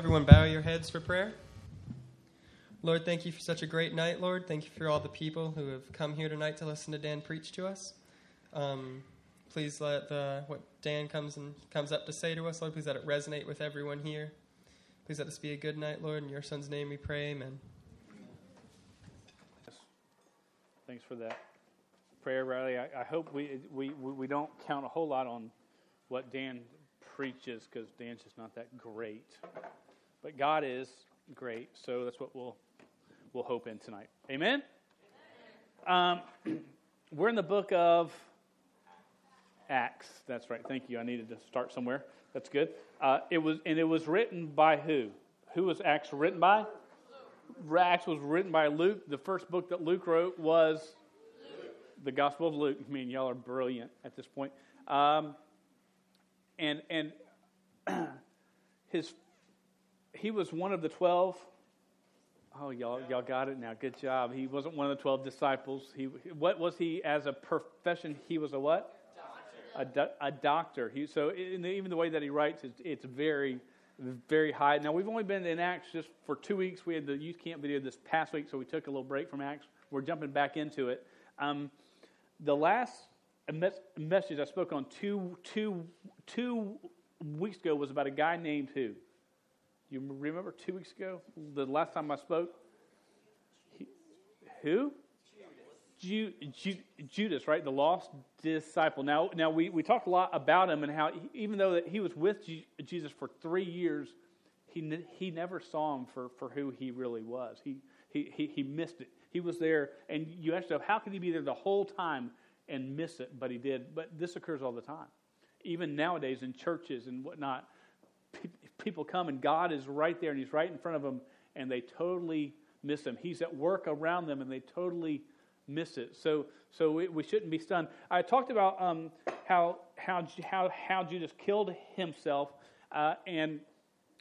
Everyone, bow your heads for prayer. Lord, thank you for such a great night, Lord. Thank you for all the people who have come here tonight to listen to Dan preach to us. Um, please let the, what Dan comes and comes up to say to us, Lord, please let it resonate with everyone here. Please let this be a good night, Lord. In your Son's name we pray. Amen. Thanks for that prayer, Riley. I, I hope we, we, we don't count a whole lot on what Dan preaches because Dan's just not that great. But God is great, so that's what we'll we'll hope in tonight. Amen. Um, we're in the book of Acts. That's right. Thank you. I needed to start somewhere. That's good. Uh, it was and it was written by who? Who was Acts written by? Acts was written by Luke. The first book that Luke wrote was Luke. the Gospel of Luke. I mean, y'all are brilliant at this point. Um, and and his he was one of the twelve. Oh, y'all y'all got it now. Good job. He wasn't one of the twelve disciples. He what was he as a profession? He was a what? A, do, a doctor. He, so the, even the way that he writes, it's, it's very, very high. Now we've only been in Acts just for two weeks. We had the youth camp video this past week, so we took a little break from Acts. We're jumping back into it. Um, the last message I spoke on two, two, two weeks ago was about a guy named who? You remember two weeks ago, the last time I spoke? He, who? Ju, Ju, Judas, right? The lost disciple. Now, now we, we talked a lot about him and how even though that he was with Jesus for three years, he, he never saw him for, for who he really was. He, he, he, he missed it. He was there, and you ask yourself, how could he be there the whole time and miss it? But he did. But this occurs all the time even nowadays in churches and whatnot, people come and God is right there and He's right in front of them and they totally miss Him. He's at work around them and they totally miss it. So, so we, we shouldn't be stunned. I talked about um, how, how, how, how Judas killed himself, uh, and,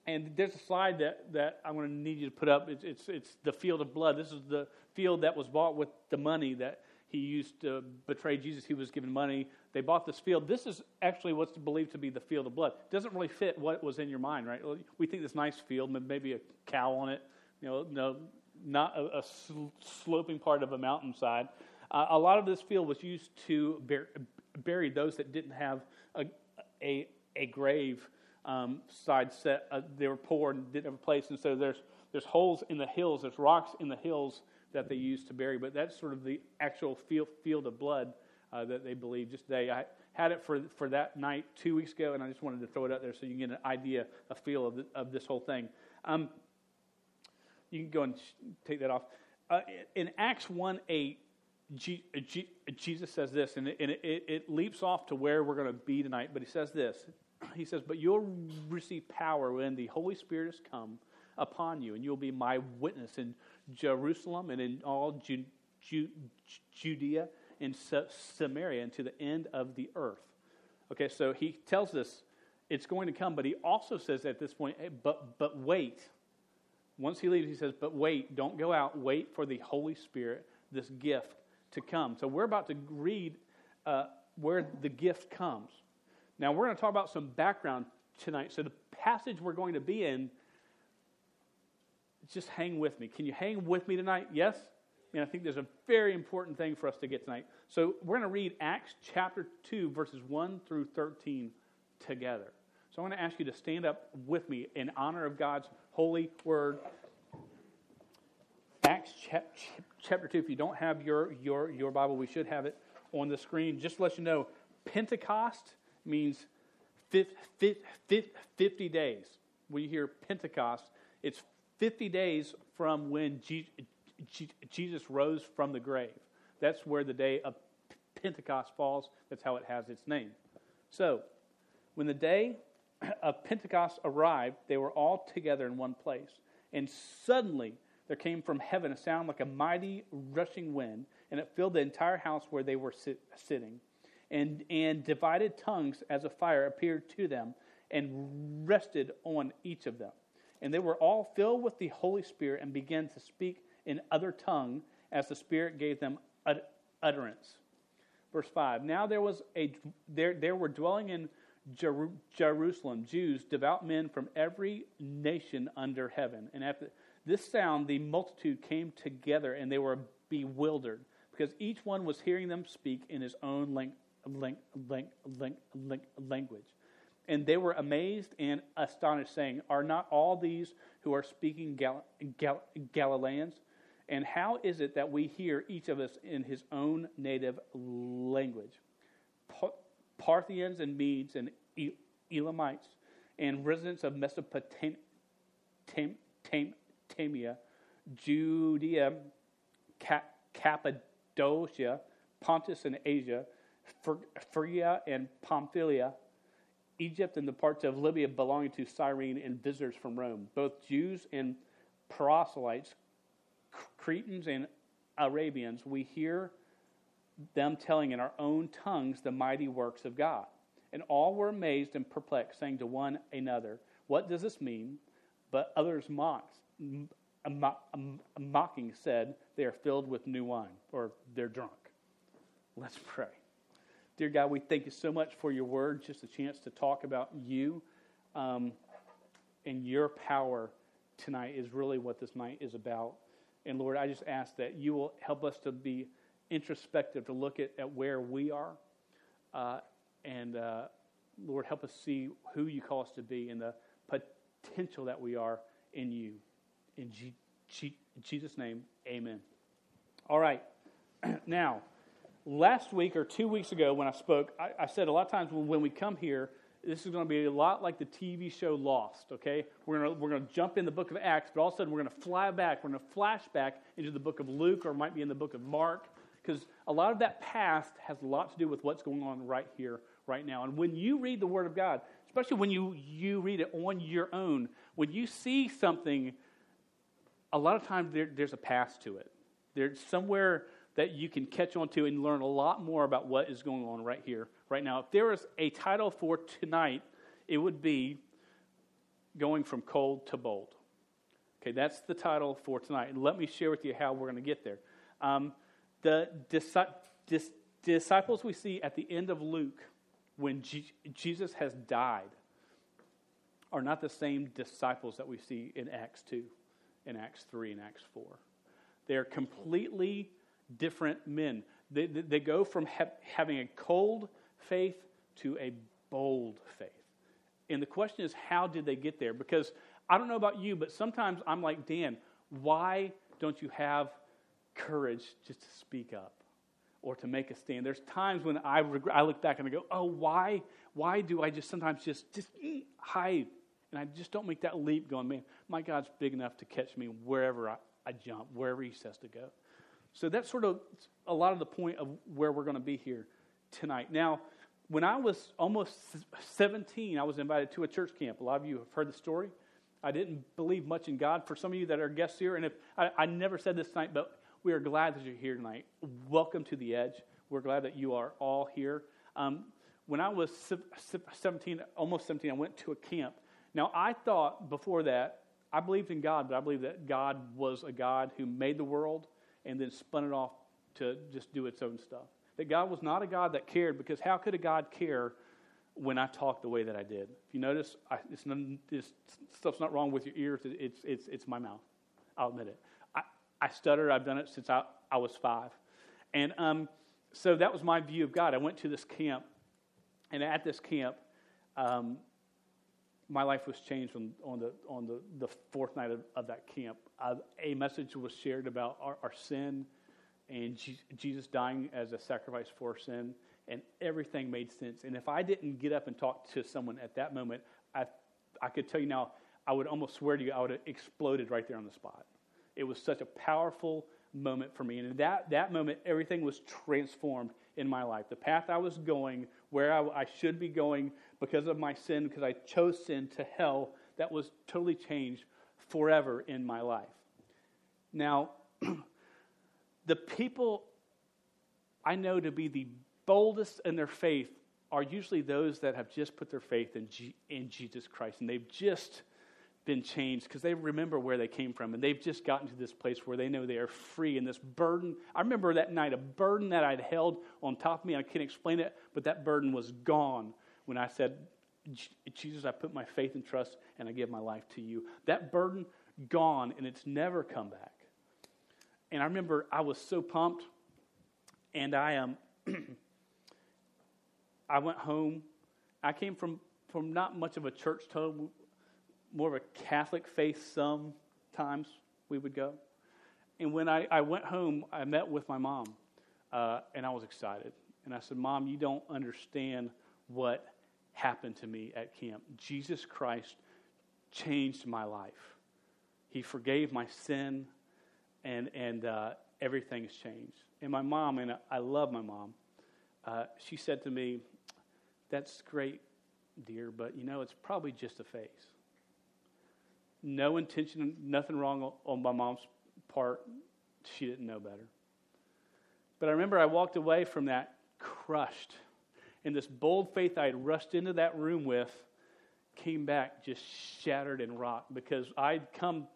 and there's a slide that, that I'm going to need you to put up. It's, it's, it's the field of blood. This is the field that was bought with the money that he used to betray Jesus. He was given money. They bought this field. This is actually what's believed to be the field of blood. It doesn't really fit what was in your mind, right? We think this nice field, maybe a cow on it, you know, no, not a, a sloping part of a mountainside. Uh, a lot of this field was used to bur- bury those that didn't have a, a, a grave um, side set. Uh, they were poor and didn't have a place, and so there's there's holes in the hills, there's rocks in the hills that they used to bury. But that's sort of the actual field, field of blood uh, that they believe just today. I had it for, for that night two weeks ago, and I just wanted to throw it out there so you can get an idea, a feel of, the, of this whole thing. Um, you can go and take that off. Uh, in Acts 1 8, G, G, Jesus says this, and, it, and it, it leaps off to where we're going to be tonight, but he says this. He says, But you'll receive power when the Holy Spirit has come upon you, and you'll be my witness in Jerusalem and in all Ju- Ju- Judea and Samaria and to the end of the earth. Okay, so he tells us it's going to come, but he also says at this point, hey, but, but wait. Once he leaves, he says, but wait, don't go out. Wait for the Holy Spirit, this gift, to come. So we're about to read uh, where the gift comes. Now, we're going to talk about some background tonight. So the passage we're going to be in just hang with me. Can you hang with me tonight? Yes? And I think there's a very important thing for us to get tonight. So we're going to read Acts chapter 2, verses 1 through 13 together. So I'm going to ask you to stand up with me in honor of God's holy word. Acts chapter 2. If you don't have your, your, your Bible, we should have it on the screen. Just to let you know, Pentecost means 50 days. When you hear Pentecost, it's 50 days from when Jesus rose from the grave. That's where the day of Pentecost falls. That's how it has its name. So, when the day of Pentecost arrived, they were all together in one place. And suddenly there came from heaven a sound like a mighty rushing wind, and it filled the entire house where they were sit- sitting. And, and divided tongues as a fire appeared to them and rested on each of them and they were all filled with the Holy Spirit and began to speak in other tongue as the Spirit gave them utterance. Verse 5 Now there, was a, there, there were dwelling in Jeru- Jerusalem, Jews, devout men from every nation under heaven. And after this sound, the multitude came together and they were bewildered because each one was hearing them speak in his own lang- lang- lang- language. And they were amazed and astonished, saying, Are not all these who are speaking Gal- Gal- Galileans? And how is it that we hear each of us in his own native language? Parthians and Medes and Elamites and residents of Mesopotamia, Judea, Cappadocia, Pontus and Asia, Phrygia and Pamphylia, Egypt and the parts of Libya belonging to Cyrene and visitors from Rome, both Jews and proselytes, Cretans and Arabians, we hear them telling in our own tongues the mighty works of God. And all were amazed and perplexed, saying to one another, What does this mean? But others mocked, mocking said, They are filled with new wine, or they're drunk. Let's pray. Dear God, we thank you so much for your word, just a chance to talk about you um, and your power tonight is really what this night is about. And Lord, I just ask that you will help us to be introspective, to look at, at where we are. Uh, and uh, Lord, help us see who you call us to be and the potential that we are in you. In G- G- Jesus' name, amen. All right. now, last week or two weeks ago when I spoke, I, I said a lot of times when, we come here, this is going to be a lot like the TV show Lost, okay? We're going to, we're going to jump in the book of Acts, but all of a sudden we're going to fly back. We're going to flash back into the book of Luke or might be in the book of Mark because a lot of that past has a lot to do with what's going on right here, right now. And when you read the Word of God, especially when you, you read it on your own, when you see something, a lot of times there, there's a past to it. There's somewhere that you can catch on to and learn a lot more about what is going on right here, right now. If there was a title for tonight, it would be Going from Cold to Bold. Okay, that's the title for tonight. And let me share with you how we're going to get there. Um, the disciples we see at the end of Luke, when Jesus has died, are not the same disciples that we see in Acts 2, in Acts 3, and Acts 4. They're completely different men. They, they go from ha- having a cold faith to a bold faith. And the question is, how did they get there? Because I don't know about you, but sometimes I'm like, Dan, why don't you have courage just to speak up or to make a stand? There's times when I, regret, I look back and I go, oh, why, why do I just sometimes just, just hide? And I just don't make that leap going, man, my God's big enough to catch me wherever I, I jump, wherever He says to go. So that's sort of a lot of the point of where we're going to be here tonight. Now, when I was almost 17, I was invited to a church camp. A lot of you have heard the story. I didn't believe much in God. For some of you that are guests here, and if I, I never said this tonight, but we are glad that you're here tonight. Welcome to the Edge. We're glad that you are all here. Um, when I was 17, almost 17, I went to a camp. Now, I thought before that, I believed in God, but I believed that God was a God who made the world and then spun it off to just do its own stuff. That God was not a God that cared because how could a God care when I talk the way that I did? If you notice, I, it's this stuff's not wrong with your ears, it's, it's, it's my mouth. I'll admit it. I, I stutter, I've done it since I, I was five. And um, so that was my view of God. I went to this camp, and at this camp, um, my life was changed on, on, the, on the, the fourth night of, of that camp. Uh, a message was shared about our, our sin and Jesus dying as a sacrifice for sin, and everything made sense. And if I didn't get up and talk to someone at that moment, I, I could tell you now, I would almost swear to you, I would have exploded right there on the spot. It was such a powerful moment for me. And in that, that moment, everything was transformed in my life. The path I was going, where I, I should be going because of my sin, because I chose sin to hell, that was totally changed forever in my life. Now, the people I know to be the boldest in their faith are usually those that have just put their faith in, G- in Jesus Christ and they've just been changed because they remember where they came from and they've just gotten to this place where they know they are free and this burden i remember that night a burden that i'd held on top of me i can't explain it but that burden was gone when i said Jesus, I put my faith and trust and I give my life to you. That burden gone and it's never come back. And I remember I was so pumped and I um I went home. I came from from not much of a church tone, more of a Catholic faith sometimes we would go. And when I, I went home, I met with my mom, uh, and I was excited. And I said, Mom, you don't understand what happened to me at camp. Jesus Christ changed my life. He forgave my sin, and, and uh, everything's changed. And my mom, and I love my mom, uh, she said to me, That's great, dear, but you know, it's probably just a phase. No intention, nothing wrong on my mom's part. She didn't know better. But I remember I walked away from that crushed. And this bold faith I had rushed into that room with came back just shattered and rocked because I'd come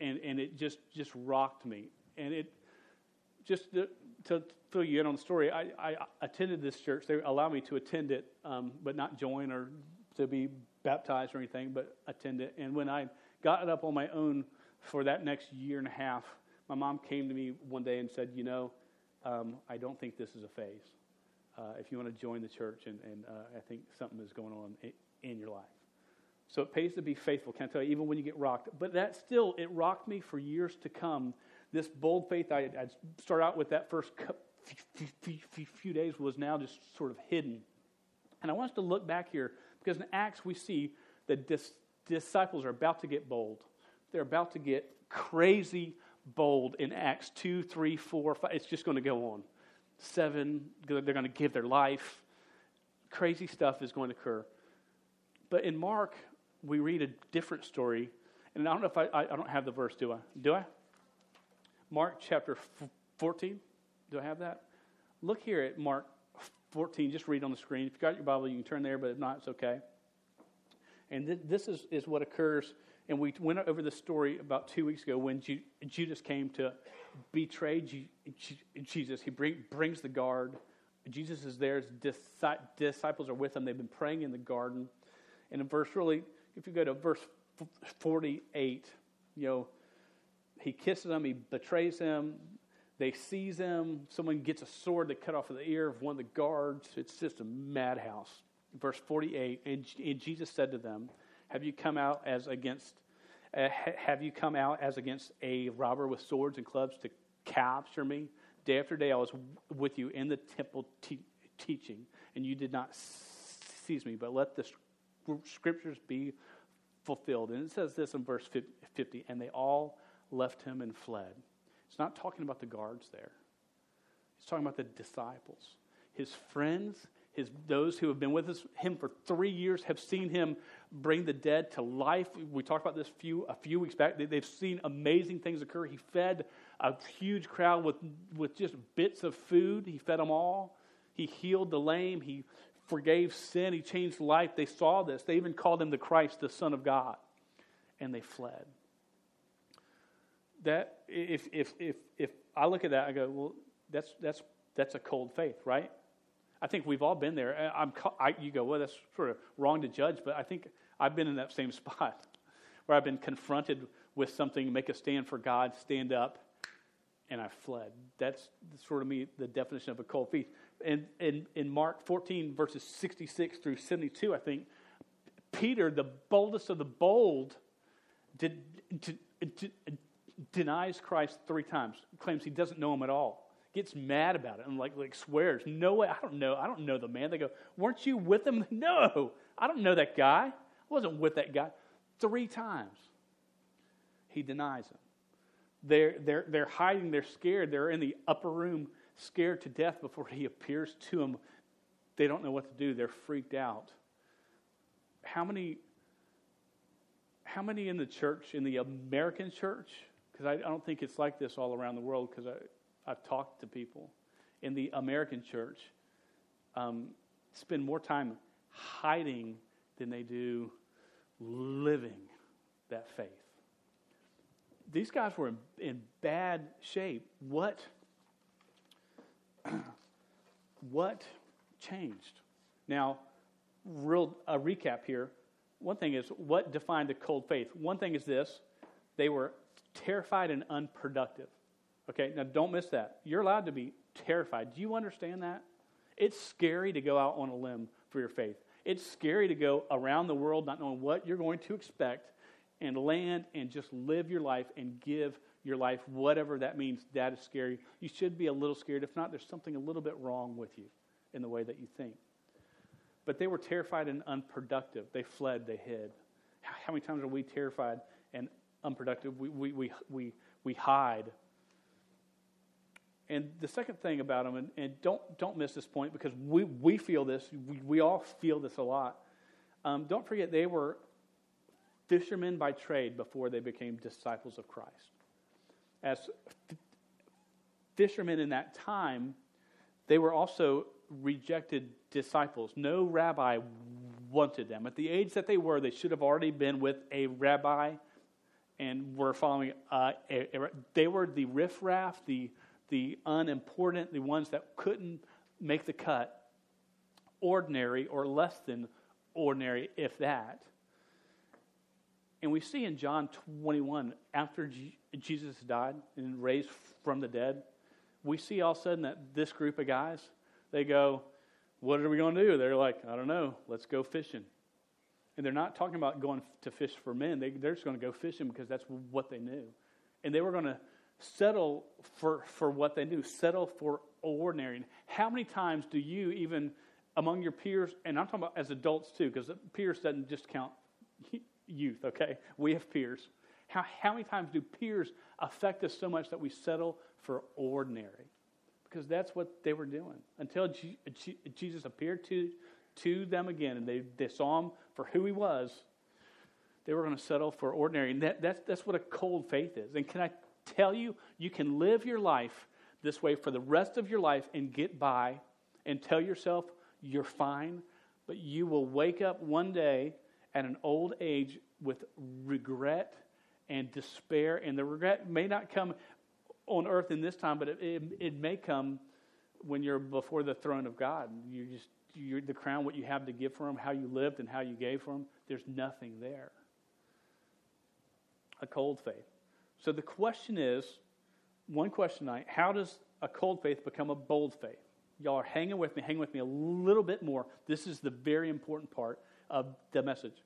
and, and it just, just rocked me. And it just to, to fill you in on the story, I, I attended this church. They allowed me to attend it, um, but not join or to be baptized or anything, but attend it. And when I got it up on my own for that next year and a half, my mom came to me one day and said, You know, um, I don't think this is a phase. Uh, if you want to join the church, and, and uh, I think something is going on in, your life. So it pays to be faithful, can I tell you, even when you get rocked. But that still, it rocked me for years to come. This bold faith I would start out with that first few days was now just sort of hidden. And I want us to look back here because in Acts we see that dis- disciples are about to get bold. They're about to get crazy bold in Acts 2, 3, 4, 5. It's just going to go on. Seven, they're going to give their life. Crazy stuff is going to occur. But in Mark, we read a different story. And I don't know if I, I, I don't have the verse, do I? Do I? Mark chapter 14. Do I have that? Look here at Mark 14. Just read on the screen. If you've got your Bible, you can turn there, but if not, it's okay. And th- this is, is what occurs. And we went over the story about two weeks ago when Ju- Judas came to betray G- G- Jesus. He bring, brings the guard. Jesus is there. His disciples are with him. They've been praying in the garden. And in verse really, if you go to verse 48, you know, he kisses them, he betrays him. They seize him. Someone gets a sword to cut off the ear of one of the guards. It's just a madhouse. Verse 48 And, and Jesus said to them, Have you come out as against. Uh, have you come out as against a robber with swords and clubs to capture me? Day after day I was with you in the temple te- teaching, and you did not seize me, but let the scriptures be fulfilled. And it says this in verse 50 and they all left him and fled. It's not talking about the guards there. It's talking about the disciples. His friends, his, those who have been with us, him for three years, have seen him bring the dead to life. We talked about this few, a few weeks back. They, they've seen amazing things occur. He fed a huge crowd with, with just bits of food. He fed them all. He healed the lame. He forgave sin. He changed life. They saw this. They even called him the Christ, the Son of God. And they fled that if if if if I look at that, I go, well, that's that's that's a cold faith, right? I think we've all been there. Uh, I'm, I, you go, well, that's sort of wrong to judge, but I think I've been in that same spot where I've been confronted with something, make a stand for God, stand up, and I fled. That's sort of me, the definition of a cold faith. And in, in Mark 14, verses 66 through 72, I think Peter, the boldest of the bold, did, did, did denies Christ three times, claims he doesn't know him at all, gets mad about it, and like, like swears, No way, I don't know, I don't know the man. They go, Weren't you with him? No, I don't know that guy. I wasn't with that guy. Three times he denies him. They're, they're, they're hiding, they're scared, they're in the upper room, scared to death before he appears to them. They don't know what to do, they're freaked out. How many how many in the church, in the American church, because I, I, don't think it's like this all around the world because I've talked to people in the American church um, spend more time hiding than they do living that faith. These guys were in, in bad shape. What, what changed? Now, real a recap here. One thing is what defined the cold faith. One thing is this: they were terrified and unproductive. Okay, now don't miss that. You're allowed to be terrified. Do you understand that? It's scary to go out on a limb for your faith. It's scary to go around the world not knowing what you're going to expect and land and just live your life and give your life, whatever that means. That is scary. You should be a little scared. If not, there's something a little bit wrong with you in the way that you think. But they were terrified and unproductive. They fled, they hid. How many times are we terrified and unproductive? We, we, we, we, we hide. And the second thing about them, and, and don't, don't miss this point because we, we feel this, we, we all feel this a lot. Um, don't forget, they were fishermen by trade before they became disciples of Christ. As f- fishermen in that time, they were also rejected disciples. No rabbi wanted them. At the age that they were, they should have already been with a rabbi and were following. Uh, a, a, they were the riffraff, the the unimportant, the ones that couldn't make the cut, ordinary or less than ordinary, if that. And we see in John 21, after Jesus died and raised from the dead, we see all of a sudden that this group of guys, they go, What are we going to do? They're like, I don't know, let's go fishing. And they're not talking about going to fish for men, they, they're just going to go fishing because that's what they knew. And they were going to settle for, for what they knew, settle for ordinary. How many times do you, even among your peers, and I'm talking about as adults too, because peers doesn't just count youth, okay? We have peers. How, how many times do peers affect us so much that we settle for ordinary? Because that's what they were doing until Jesus appeared to, to them again and they, they saw him for who he was. They were going to settle for ordinary. And that, that's, that's what a cold faith is. And can I tell you, you can live your life this way for the rest of your life and get by and tell yourself you're fine, but you will wake up one day at an old age with regret and despair. And the regret may not come on earth in this time, but it, it, it may come when you're before the throne of God. You just you're the crown, what you have to give for Him, how you lived and how you gave for Him. There's nothing there. A cold faith. So the question is one question tonight how does a cold faith become a bold faith? Y'all are hanging with me, hang with me a little bit more. This is the very important part of the message.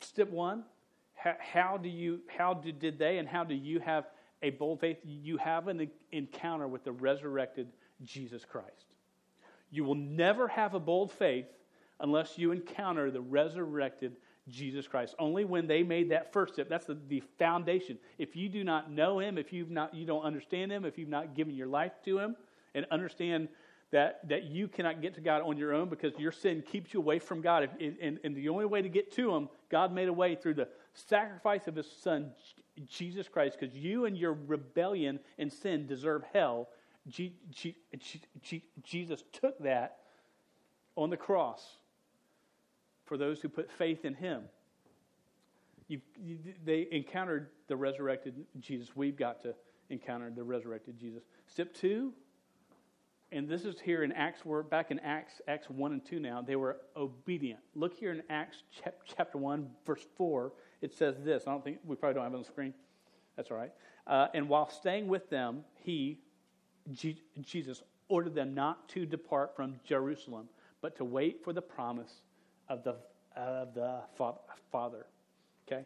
Step one how, how do you, how did, did they and how do you have a bold faith? You have an encounter with the resurrected Jesus Christ. You will never have a bold faith unless you encounter the resurrected Jesus Christ. Only when they made that first step, that's the, the foundation. If you do not know him, if you've not, you don't understand him, if you've not given your life to him, and understand that, that you cannot get to God on your own because your sin keeps you away from God. If, and, and the only way to get to him, God made a way through the sacrifice of his son, Jesus Christ, because you and your rebellion and sin deserve hell. G, G, G, Jesus took that on the cross for those who put faith in him. You, you, they encountered the resurrected Jesus. We've got to encounter the resurrected Jesus. Step two, and this is here in Acts, we're back in Acts, Acts 1 and 2 now. They were obedient. Look here in Acts chapter 1, verse 4. It says this. I don't think, we probably don't have it on the screen. That's all right. Uh, and while staying with them, he, G- Jesus, ordered them not to depart from Jerusalem, but to wait for the promise of the, of the Father. Okay?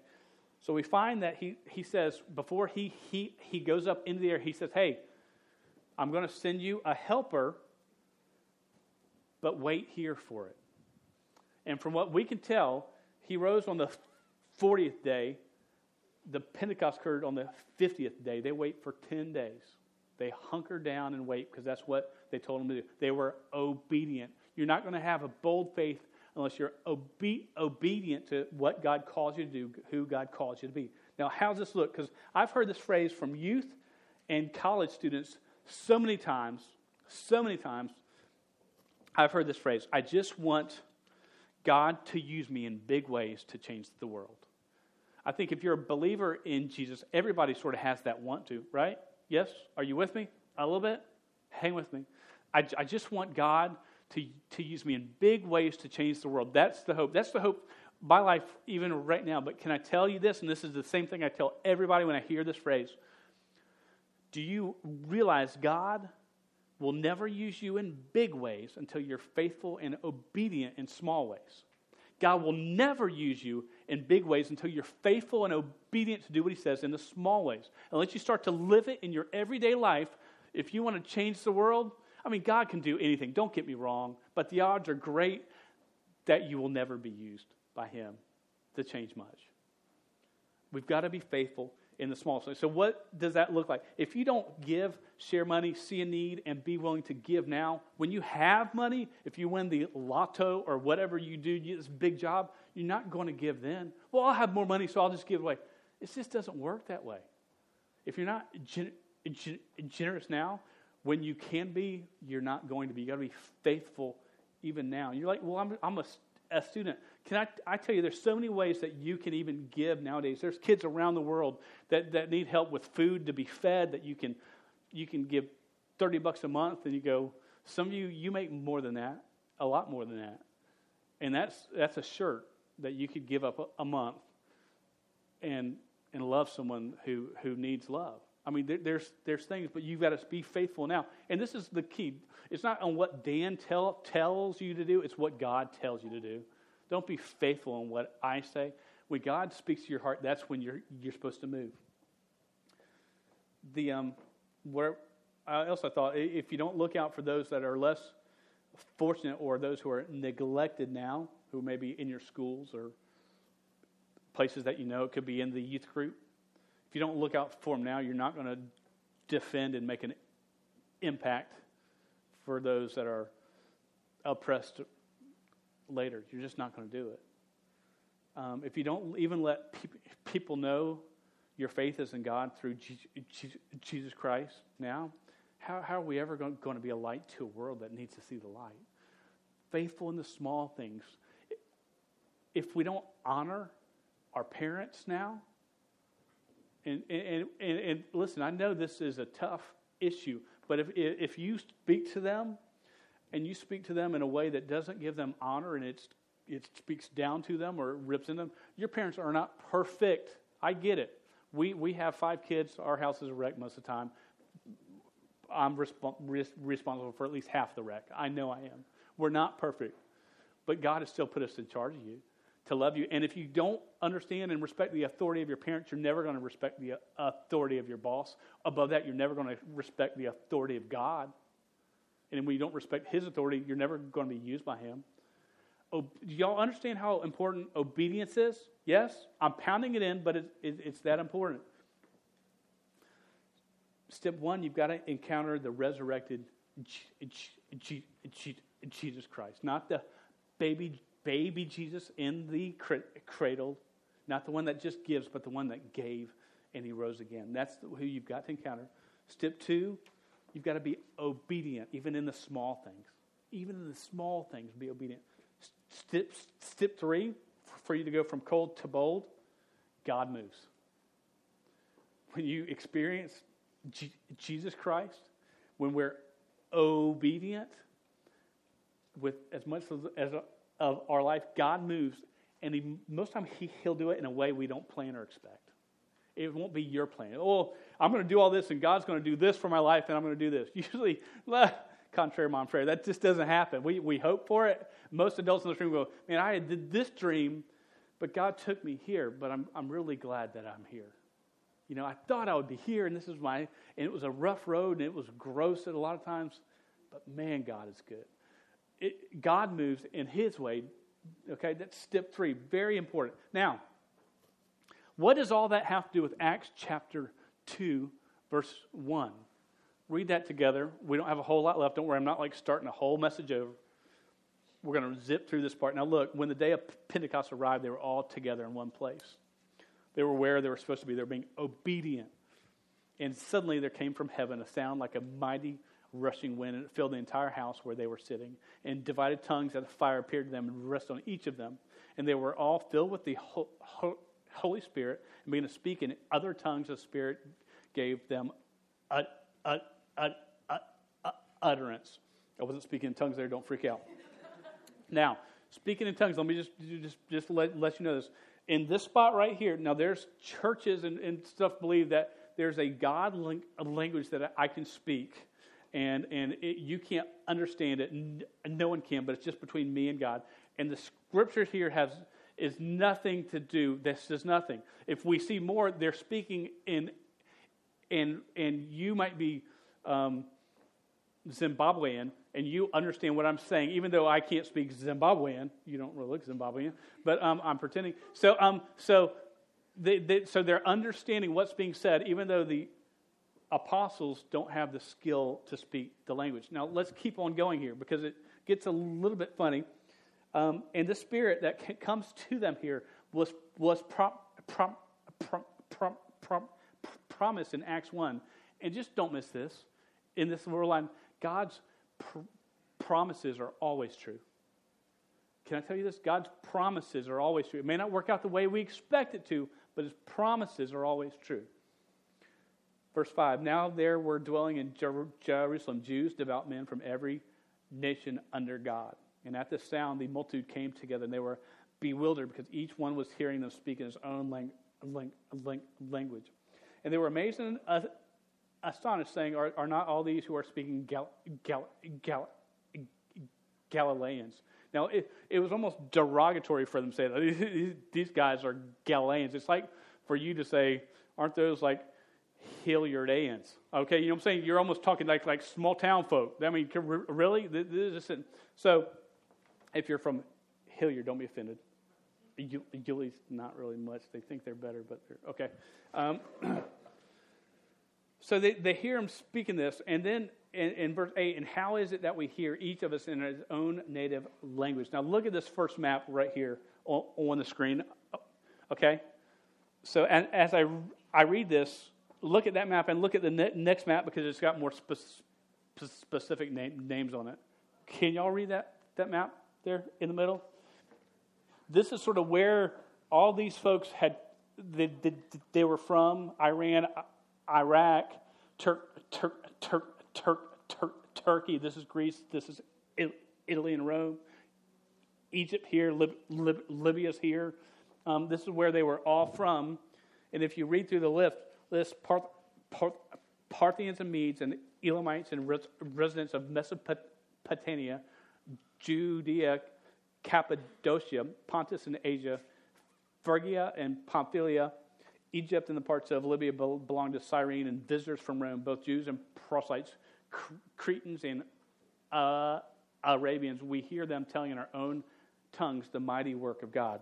So we find that he, he says, before he, he, he goes up into the air, he says, Hey, I'm going to send you a helper, but wait here for it. And from what we can tell, he rose on the 40th day. The Pentecost occurred on the 50th day. They wait for 10 days. They hunker down and wait because that's what they told them to do. They were obedient. You're not going to have a bold faith unless you're obe- obedient to what God calls you to do, who God calls you to be. Now, how's this look? Because I've heard this phrase from youth and college students so many times, so many times. I've heard this phrase I just want God to use me in big ways to change the world. I think if you're a believer in Jesus, everybody sort of has that want to, right? Yes? Are you with me? A little bit? Hang with me. I, I just want God to, to use me in big ways to change the world. That's the hope. That's the hope my life even right now. But can I tell you this? And this is the same thing I tell everybody when I hear this phrase. Do you realize God will never use you in big ways until you're faithful and obedient in small ways? God will never use you in big ways until you're faithful and obedient to do what He says in the small ways. Unless you start to live it in your everyday life, if you want to change the world, I mean, God can do anything, don't get me wrong, but the odds are great that you will never be used by Him to change much. We've got to be faithful in the small things. So, what does that look like? If you don't give, share money, see a need, and be willing to give now, when you have money, if you win the lotto or whatever you do, this big job, you're not going to give then. Well, I'll have more money, so I'll just give away. It just doesn't work that way. If you're not gen- gen- generous now, when you can be, you're not going to be. You got to be faithful even now. You're like, well, I'm, I'm a, a student. Can I, I tell you, there's so many ways that you can even give nowadays. There's kids around the world that, that need help with food to be fed that you can, you can give 30 bucks a month and you go, some of you, you make more than that, a lot more than that. And that's, that's a shirt that you could give up a, a month and, and love someone who, who needs love. I mean, there, there's, there's things, but you've got to be faithful now. And this is the key. It's not on what Dan tell, tells you to do, it's what God tells you to do. Don't be faithful in what I say. When God speaks to your heart, that's when you're, you're supposed to move. The, um, where else I thought, if you don't look out for those that are less fortunate or those who are neglected now, who may be in your schools or places that you know, it could be in the youth group. If you don't look out for them now, you're not going to defend and make an impact for those that are oppressed later. You're just not going to do it. Um, if you don't even let pe- people know your faith is in God through Jesus Christ now, how, how are we ever going to be a light to a world that needs to see the light? Faithful in the small things. If we don't honor our parents now, and, and, and, and listen, I know this is a tough issue, but if, if you speak to them and you speak to them in a way that doesn't give them honor and it's, it speaks down to them or rips in them, your parents are not perfect. I get it. We, we have five kids. Our house is a wreck most of the time. I'm resp- res- responsible for at least half the wreck. I know I am. We're not perfect. But God has still put us in charge of you to love you. And if you don't understand and respect the authority of your parents, you're never going to respect the authority of your boss. Above that, you're never going to respect the authority of God. And when you don't respect his authority, you're never going to be used by him. do y'all understand how important obedience is? Yes, I'm pounding it in, but it, it, it's that important. Step one, you've got to encounter the resurrected Jesus Christ, not the baby baby Jesus in the cradle, not the one that just gives, but the one that gave and he rose again. That's who you've got to encounter. Step two, You've got to be obedient, even in the small things. Even in the small things, be obedient. Step, step three, for you to go from cold to bold, God moves. When you experience G- Jesus Christ, when we're obedient with as much as, as of our life, God moves, and he, most of the time he, He'll do it in a way we don't plan or expect. It won't be your plan. Oh, I'm going to do all this, and God's going to do this for my life, and I'm going to do this. Usually, contrary mom prayer, that just doesn't happen. We, we hope for it. Most adults in this room go, man, I did this dream, but God took me here, but I'm, I'm really glad that I'm here. You know, I thought I would be here, and this is my, and it was a rough road, and it was gross at a lot of times, but man, God is good. It, God moves in His way. Okay, that's step three, very important. Now, what does all that have to do with Acts chapter 2, verse 1? Read that together. We don't have a whole lot left. Don't worry, I'm not like starting a whole message over. We're going to zip through this part. Now, look, when the day of Pentecost arrived, they were all together in one place. They were where they were supposed to be. They were being obedient. And suddenly there came from heaven a sound like a mighty rushing wind, and it filled the entire house where they were sitting. And divided tongues as a fire appeared to them and rested on each of them. And they were all filled with the Holy Spirit and began to speak in other tongues the Spirit gave them utterance. I wasn't speaking in tongues there. Don't freak out. now, speaking in tongues, let me just just just let, let you know this. In this spot right here, now there's churches and, and stuff believe that there's a God language that I can speak, and and it, you can't understand it. No one can, but it's just between me and God. And the scripture here has is nothing to do. This is nothing. If we see more, they're speaking in, and and you might be um, Zimbabwean, and you understand what I'm saying, even though I can't speak Zimbabwean. You don't really look Zimbabwean, but um, I'm pretending. So um, so they, they, so they're understanding what's being said, even though the apostles don't have the skill to speak the language. Now let's keep on going here because it gets a little bit funny. Um, and the spirit that comes to them here was, was prom, prom, prom, prom, prom, promised in Acts 1. And just don't miss this. In this world line, God's pr- promises are always true. Can I tell you this? God's promises are always true. It may not work out the way we expect it to, but his promises are always true. Verse 5 Now there were dwelling in Jer- Jerusalem Jews, devout men from every nation under God. And at this sound, the multitude came together, and they were bewildered because each one was hearing them speak in his own lang- lang- lang- language. And they were amazed and astonished, saying, are, are, not all these who are speaking Gal- Gal- Gal- Galileans? Now, it, it was almost derogatory for them to say that. These guys are Galileans. It's like for you to say, aren't those like Hilliardans? Okay, you know what I'm saying? You're almost talking like, like small town folk. I mean, really? This is, so if you're from Hilliard, don't be offended. Yulee's not really much. They think they're better, but they're okay. Um, so they, they hear him speaking this, and then in, in, verse 8, and how is it that we hear each of us in his own native language? Now look at this first map right here on, on the screen. Okay? So and, as I, I read this, look at that map and look at the ne- next map because it's got more spe- specific name, names on it. Can y'all read that, that map? there in the middle. This is sort of where all these folks had they, they, they were from Iran, Iraq, Turk, Turk, Turk, Turk, Turk, Turkey. This is Greece. This is Italy and Rome. Egypt here, Lib, Lib, Libya's here. Um, this is where they were all from. And if you read through the list, list Parth, Parth, Parthians and Medes and Elamites and res, residents of Mesopotamia Judea, Cappadocia, Pontus and Asia, Phrygia and Pamphylia, Egypt and the parts of Libya belonged to Cyrene, and visitors from Rome, both Jews and proselytes, Cretans and uh, Arabians. We hear them telling in our own tongues the mighty work of God.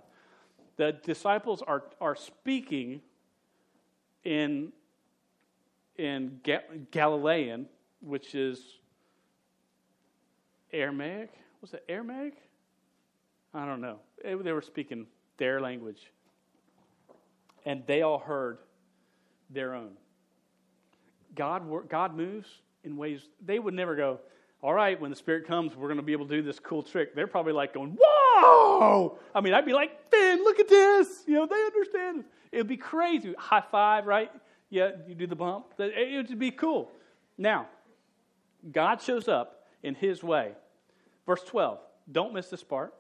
The disciples are, are speaking in, in Galilean, which is Aramaic was it Aramaic? I don't know. It, they were speaking their language. And they all heard their own. God, God moves in ways they would never go, all right, when the Spirit comes, we're going to be able to do this cool trick. They're probably like going, whoa! I mean, I'd be like, Ben, look at this. You know, they understand. It would be crazy. High five, right? Yeah, you do the bump. It would be cool. Now, God shows up in His way. Verse 12, don't miss this part.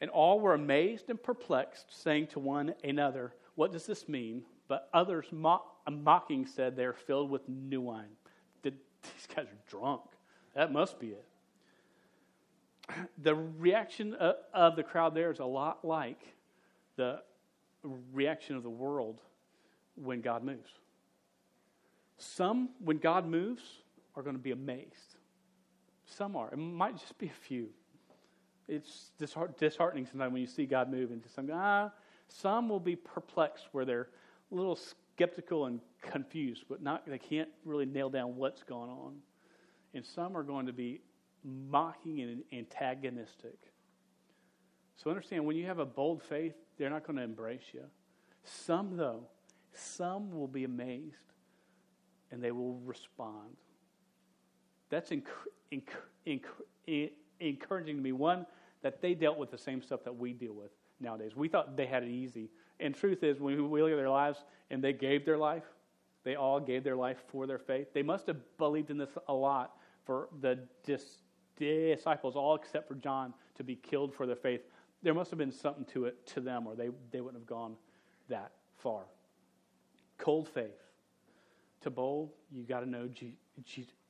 And all were amazed and perplexed, saying to one another, What does this mean? But others mock, mocking said, They are filled with new wine. These guys are drunk. That must be it. The reaction of the crowd there is a lot like the reaction of the world when God moves. Some, when God moves, are going to be amazed. Some are. It might just be a few. It's disheartening sometimes when you see God move into something. Ah, some will be perplexed where they're a little skeptical and confused, but not they can't really nail down what's going on. And some are going to be mocking and antagonistic. So understand when you have a bold faith, they're not going to embrace you. Some, though, some will be amazed and they will respond. That's encouraging to me. One, that they dealt with the same stuff that we deal with nowadays. We thought they had it easy. And truth is, when we look at their lives and they gave their life, they all gave their life for their faith. They must have believed in this a lot for the dis, disciples, all except for John, to be killed for their faith. There must have been something to it to them, or they, they wouldn't have gone that far. Cold faith. To bold, you've got to know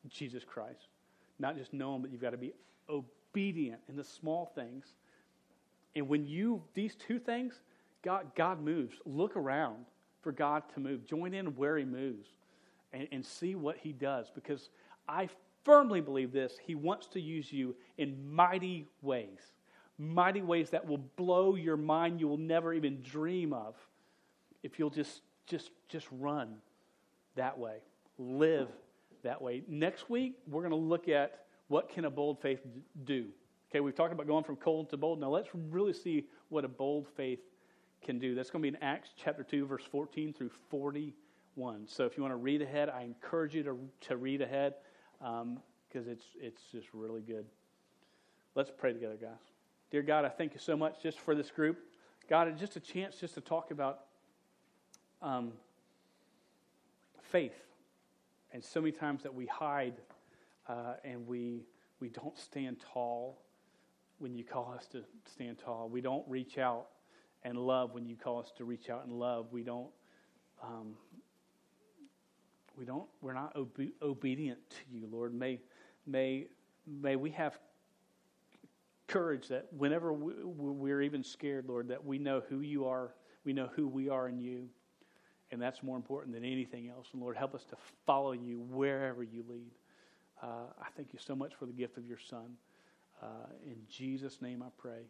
Jesus Christ. Not just know him, but you've got to be obedient in the small things. And when you, these two things, God, God moves. Look around for God to move. Join in where He moves and, and see what He does because I firmly believe this. He wants to use you in mighty ways, mighty ways that will blow your mind you will never even dream of if you'll just, just, just run that way, live that way. Next week, we're going to look at what can a bold faith do. Okay, we've talked about going from cold to bold. Now let's really see what a bold faith can do. That's going to be in Acts chapter 2, verse 14 through 41. So if you want to read ahead, I encourage you to, to read ahead because um, it's, it's just really good. Let's pray together, guys. Dear God, I thank you so much just for this group. God, just a chance just to talk about um, faith. And so many times that we hide uh, and we, we don't stand tall when you call us to stand tall. We don't reach out and love when you call us to reach out and love. We don't. Um, we don't. We're not obe- obedient to you, Lord. May, may, may we have courage that whenever we, we're even scared, Lord, that we know who you are. We know who we are in you, and that's more important than anything else. And Lord, help us to follow you wherever you lead. Uh, I thank you so much for the gift of your Son. Uh, in Jesus' name, I pray.